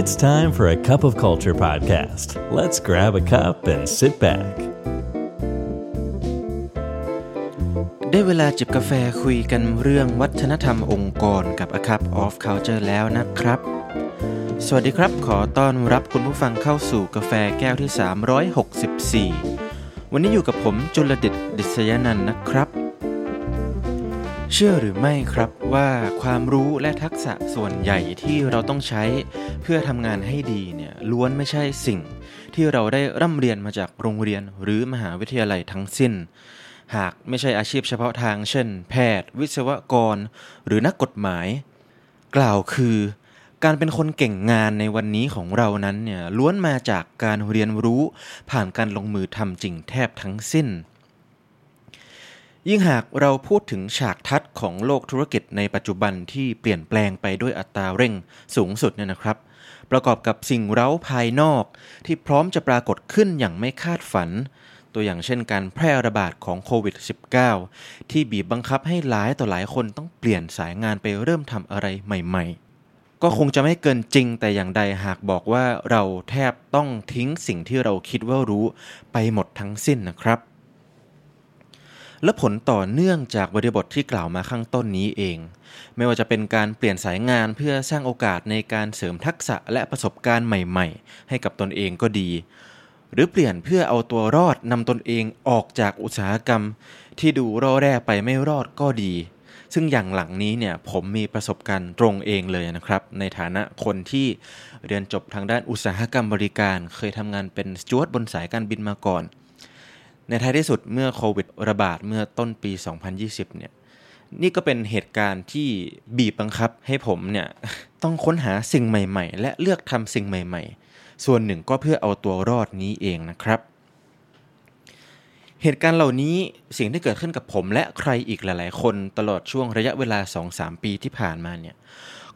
It's time for a cup of culture podcast. Let's grab a cup and sit back. ได้เวลาจิบกาแฟคุยกันเรื่องวัฒนธรรมองค์กรกับ A Cup of Culture แล้วนะครับ สวัสดีครับ ขอต้อนรับคุณผู้ฟังเข้าสู่กาแฟแก้วที่ 364 วันนี้อยู่กับผมจุลดิตดิษยนันท์นะครับ เชื่อหรือไม่ครับว่าความรู้และทักษะส่วนใหญ่ที่เราต้องใช้เพื่อทำงานให้ดีเนี่ยล้วนไม่ใช่สิ่ง ที่เราได้ร่ำเรียนมาจากโรงเรียนหรือมหาวิทยาลัยทั้งสิ้น หากไม่ใช่อาชีพเฉพาะทาง เช่น แพทย์ วิศวกร หรือนักกฎหมาย กล่าวคือ การเป็นคนเก่งงานในวันนี้ของเรานั้นเนี่ยล้วนมาจากการเรียนรู้ผ่านการลงมือทำจริงแทบทั้งสิ้น ยิ่งหากเราพูดถึงฉากทัศน์ของโลกธุรกิจในปัจจุบันที่เปลี่ยนแปลงไปด้วยอัตราเร่งสูงสุดเนี่ยนะครับ ประกอบกับสิ่งเร้าภายนอกที่พร้อมจะปรากฏขึ้นอย่างไม่คาดฝัน ตัวอย่างเช่นการแพร่ระบาดของโควิด -19 ที่บีบบังคับให้หลายต่อหลายคนต้องเปลี่ยนสายงานไปเริ่มทำอะไรใหม่ ๆก็คงจะไม่เกินจริงแต่อย่างใดหากบอกว่าเราแทบต้องทิ้งสิ่งที่เราคิดว่ารู้ไปหมดทั้งสิ้นนะครับ และผลต่อเนื่องจากบริบทที่กล่าวมาข้างต้นนี้เอง ไม่ว่าจะเป็นการเปลี่ยนสายงานเพื่อสร้างโอกาสในการเสริมทักษะและประสบการณ์ใหม่ ๆ ให้กับตนเองก็ดี หรือเปลี่ยนเพื่อเอาตัวรอดนำตนเองออกจากอุตสาหกรรม ที่ดูร่อแร่ไปไม่รอดก็ดี ซึ่งอย่างหลังนี้เนี่ยผมมีประสบการณ์ตรงเองเลยนะครับ ในฐานะคนที่เรียนจบทางด้านอุตสาหกรรมบริการ เคยทำงานเป็นสจวตบนสายการบินมาก่อน ในท้ายที่สุดเมื่อโควิดระบาดเมื่อต้นปี 2020 เนี่ยนี่ก็เป็นเหตุการณ์ที่บีบบังคับให้ผมเนี่ยต้องค้นหาสิ่งใหม่ ๆ และเลือกทำสิ่งใหม่ ๆ ส่วนหนึ่งก็เพื่อเอาตัวรอดนี้เองนะครับ เหตุการณ์เหล่านี้สิ่งที่เกิดขึ้นกับผมและใครอีกหลาย ๆ คนตลอดช่วงระยะเวลา 2-3 ปีที่ผ่านมาเนี่ย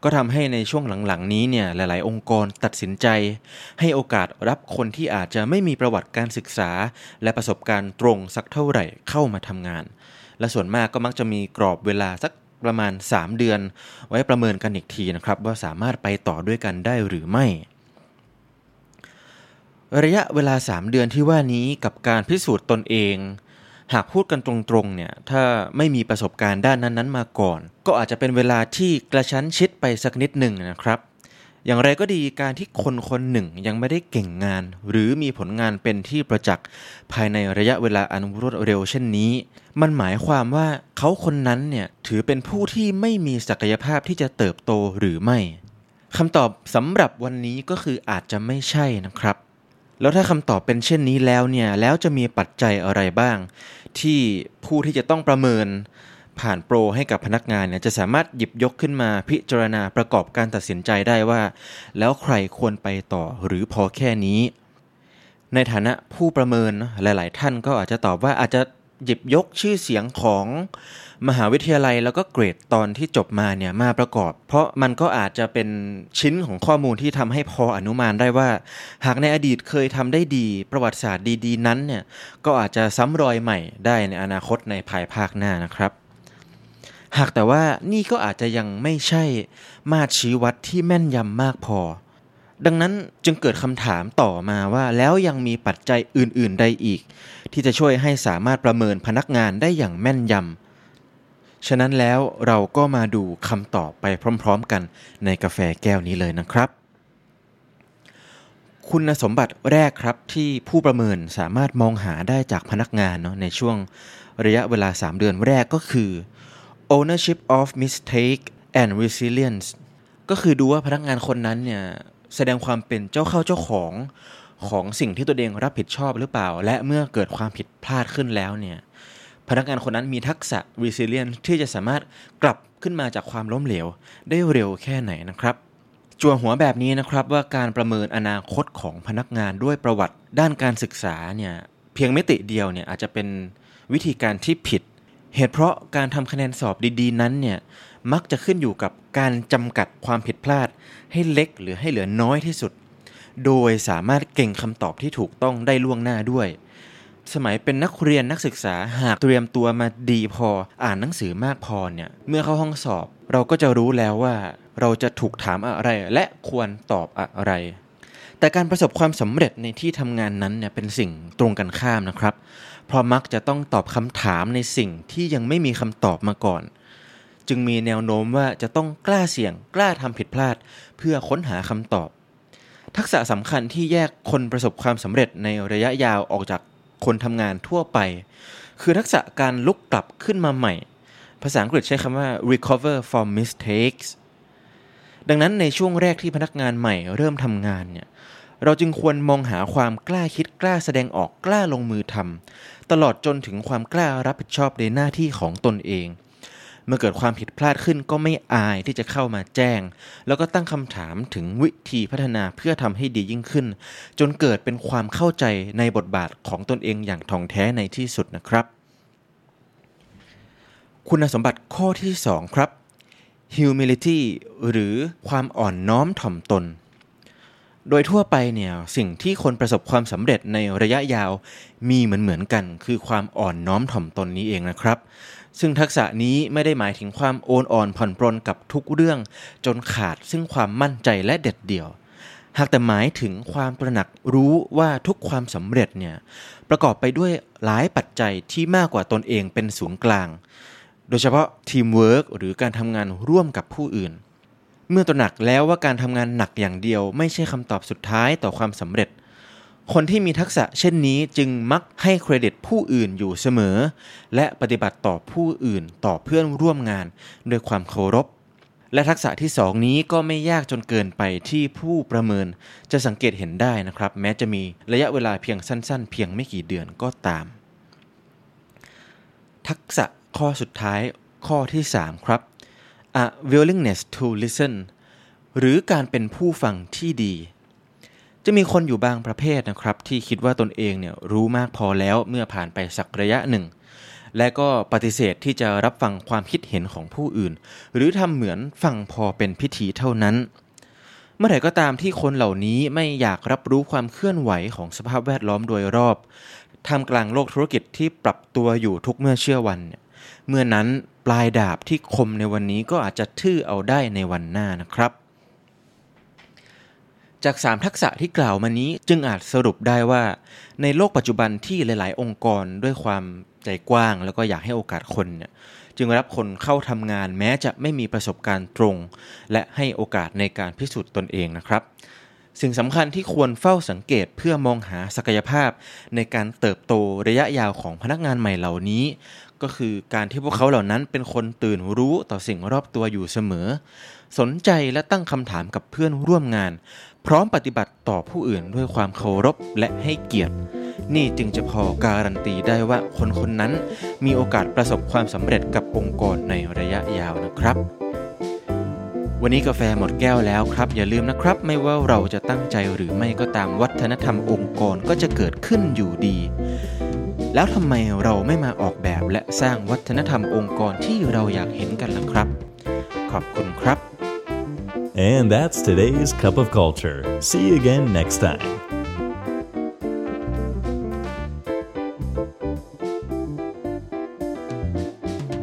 ก็ทำให้ในช่วงหลังๆนี้เนี่ยหลายๆ องค์กรตัดสินใจ ให้โอกาสรับคนที่อาจจะไม่มีประวัติการศึกษา และประสบการณ์ตรงสักเท่าไหร่เข้ามาทำงาน และส่วนมากก็มักจะมีกรอบเวลาสักประมาณ 3 เดือน ไว้ประเมินกันอีกทีนะครับ ว่าสามารถไปต่อด้วยกันได้หรือไม่ระยะเวลา 3 เดือนที่ว่านี้กับการพิสูจน์ตนเอง หากพูดกันตรงๆเนี่ยถ้าไม่มีประสบการณ์ด้านนั้นๆมาก่อน ก็อาจจะเป็นเวลาที่กระชั้นชิดไปสักนิดหนึ่งนะครับ อย่างไรก็ดีการที่คนคนหนึ่งยังไม่ได้เก่งงาน หรือมีผลงานเป็นที่ประจักษ์ภายในระยะเวลาอันรวดเร็วเช่นนี้ มันหมายความว่าเขาคนนั้นเนี่ยถือเป็นผู้ที่ไม่มีศักยภาพที่จะเติบโตหรือไม่คำตอบสำหรับวันนี้ก็คืออาจจะไม่ใช่นะครับ แล้วถ้าคำตอบเป็นเช่นนี้แล้วเนี่ยแล้วจะมีปัจจัยอะไรบ้าง ที่ผู้ที่จะต้องประเมินผ่านโปรให้กับพนักงานเนี่ยจะสามารถหยิบยกขึ้นมาพิจารณาประกอบการตัดสินใจได้ว่า แล้วใครควรไปต่อหรือพอแค่นี้ ในฐานะผู้ประเมินหลาย ๆ ท่านก็อาจจะตอบว่าอาจจะ หยิบยกชื่อเสียงของมหาวิทยาลัยแล้วก็เกรดตอนที่จบมาเนี่ยมาประกอบ เพราะมันก็อาจจะเป็นชิ้นของข้อมูลที่ทำให้พออนุมานได้ว่า หากในอดีตเคยทำได้ดี ประวัติศาสตร์ดีๆ นั้นเนี่ยก็อาจจะซ้ำรอยใหม่ได้ในอนาคตในภายภาคหน้านะครับ หากแต่ว่านี่ก็อาจจะยังไม่ใช่มาตรชี้วัดที่แม่นยำมากพอ ดังนั้นจึงเกิดคำถามต่อมาว่าแล้วยังมีปัจจัยอื่น ๆ ใดอีก ที่จะช่วยให้สามารถประเมินพนักงานได้อย่างแม่นยำ ฉะนั้นแล้วเราก็มาดูคำตอบไปพร้อม ๆ กันในกาแฟแก้วนี้เลยนะครับ คุณสมบัติแรกครับที่ผู้ประเมินสามารถมองหาได้จากพนักงานเนาะในช่วงระยะเวลา 3 เดือนแรกก็คือ ownership of mistake and resilience ก็คือดูว่าพนักงานคนนั้นเนี่ย แสดงความเป็นเจ้าเข้าเจ้าของของสิ่งที่ตัวเองรับผิดชอบหรือเปล่า และเมื่อเกิดความผิดพลาดขึ้นแล้วเนี่ยพนักงานคนนั้นมีทักษะ resilience ที่จะสามารถกลับขึ้นมาจากความล้มเหลว ได้เร็วแค่ไหนนะครับจัวหัวแบบนี้นะครับว่าการประเมินอนาคตของพนักงานด้วยประวัติด้านการศึกษาเนี่ยเพียงมิติเดียวเนี่ยอาจจะเป็นวิธีการที่ผิด เหตุเพราะการทำคะแนนสอบดีๆ นั้นเนี่ยมักจะขึ้นอยู่กับการจำกัดความผิดพลาด ให้เล็กหรือให้เหลือน้อยที่สุด โดยสามารถเก่งคำตอบที่ถูกต้องได้ล่วงหน้าด้วย สมัยเป็นนักเรียนนักศึกษาหากเตรียมตัวมาดีพออ่านหนังสือมากพอเนี่ยเมื่อเข้าห้องสอบ เราก็จะรู้แล้วว่า เราจะถูกถามอะไรและควรตอบอะไร แต่การประสบความสำเร็จในที่ทำงานนั้นเนี่ยเป็นสิ่งตรงกันข้ามนะครับ เพราะมักจะต้องตอบคำถามในสิ่งที่ยังไม่มีคำตอบมาก่อน จึงมีแนวโน้มว่าจะต้องกล้าเสี่ยง กล้าทำผิดพลาด เพื่อค้นหาคำตอบ ทักษะสำคัญที่แยกคนประสบความสำเร็จในระยะยาวออกจากคนทำงานทั่วไป คือทักษะการลุกกลับขึ้นมาใหม่ ภาษาอังกฤษใช้คำว่า recover from mistakes ดังนั้นในช่วงแรกที่พนักงานใหม่เริ่มทำงานเนี่ย เราจึงควรมองหาความกล้าคิดกล้าแสดงออกกล้าลงมือทำตลอดจนถึงความกล้ารับผิดชอบในหน้าที่ของตนเอง เมื่อเกิดความผิดพลาดขึ้นก็ไม่อายที่จะเข้ามาแจ้ง แล้วก็ตั้งคำถามถึงวิธีพัฒนาเพื่อทำให้ดียิ่งขึ้น จนเกิดเป็นความเข้าใจในบทบาทของตนเองอย่างท่องแท้ในที่สุดนะครับ คุณสมบัติข้อที่ 2 ครับ humility หรือความอ่อนน้อมถ่อมตน โดยทั่วไปเนี่ยสิ่งที่คนประสบความสำเร็จในระยะยาวมีเหมือนเหมือนกัน คือความอ่อนน้อมถ่อมตนนี้เองนะครับ ซึ่งทักษะนี้ไม่ได้หมายถึงความโอนอ่อนผ่อนปรนกับทุกเรื่อง จนขาดซึ่งความมั่นใจและเด็ดเดี่ยว หากแต่หมายถึงความตระหนักรู้ว่าทุกความสำเร็จเนี่ยประกอบไปด้วยหลายปัจจัยที่มากกว่าตนเองเป็นศูนย์กลาง โดยเฉพาะทีมเวิร์กหรือการทำงานร่วมกับผู้อื่น เมื่อตระหนักแล้วว่าการทำงานหนักอย่างเดียว ไม่ใช่คำตอบสุดท้ายต่อความสำเร็จ คนที่มีทักษะเช่นนี้จึงมักให้เครดิตผู้อื่นอยู่เสมอ และปฏิบัติต่อผู้อื่นต่อเพื่อนร่วมงานด้วยความเคารพ และทักษะที่สองนี้ก็ไม่ยากจนเกินไปที่ผู้ประเมินจะสังเกตเห็นได้นะครับ แม้จะมีระยะเวลาเพียงสั้น ๆ เพียงไม่กี่เดือนก็ตาม ทักษะข้อสุดท้ายข้อที่ 3 ครับ a willingness to listen หรือการเป็นผู้ฟังที่ดี จะมีคนอยู่บางประเภทนะครับ ที่คิดว่าตนเองเนี่ยรู้มากพอแล้วเมื่อผ่านไปสักระยะหนึ่ง และก็ปฏิเสธที่จะรับฟังความคิดเห็นของผู้อื่น หรือทำเหมือนฟังพอเป็นพิธีเท่านั้น เมื่อไหร่ก็ตามที่คนเหล่านี้ไม่อยากรับรู้ความเคลื่อนไหวของสภาพแวดล้อมโดยรอบท่ามกลางโลกธุรกิจที่ปรับตัวอยู่ทุกเมื่อเชื่อวันเนี่ยเมื่อนั้น ปลายดาบที่คมในวันนี้ก็อาจจะทื่อเอาได้ในวันหน้านะครับ จาก 3 ทักษะที่กล่าวมานี้จึงอาจสรุปได้ว่า ในโลกปัจจุบันที่หลาย ๆ องค์กรด้วยความใจกว้าง แล้วก็อยากให้โอกาสคนเนี่ยจึงรับคนเข้าทำงานแม้จะไม่มีประสบการณ์ตรง และให้โอกาสในการพิสูจน์ตนเองนะครับ สิ่งสำคัญที่ควรเฝ้าสังเกตเพื่อมองหาศักยภาพ ในการเติบโตระยะยาวของพนักงานใหม่เหล่านี้ ก็คือการที่พวกเขาเหล่านั้นเป็นคนตื่นรู้ต่อสิ่งรอบตัวอยู่เสมอ สนใจและตั้งคำถามกับเพื่อนร่วมงาน พร้อมปฏิบัติต่อผู้อื่นด้วยความเคารพและให้เกียรติ นี่จึงจะพอการันตีได้ว่าคนคนนั้นมีโอกาสประสบความสำเร็จกับองค์กรในระยะยาวนะครับวันนี้กาแฟหมดแก้วแล้วครับ อย่าลืมนะครับ ไม่ว่าเราจะตั้งใจหรือไม่ก็ตามวัฒนธรรมองค์กรก็จะเกิดขึ้นอยู่ดี แล้วทำไมเราไม่มาออกแบบและสร้างวัฒนธรรมองค์กรที่เราอยากเห็นกันล่ะครับ ขอบคุณครับ And that's today's Cup of Culture. See you again next time.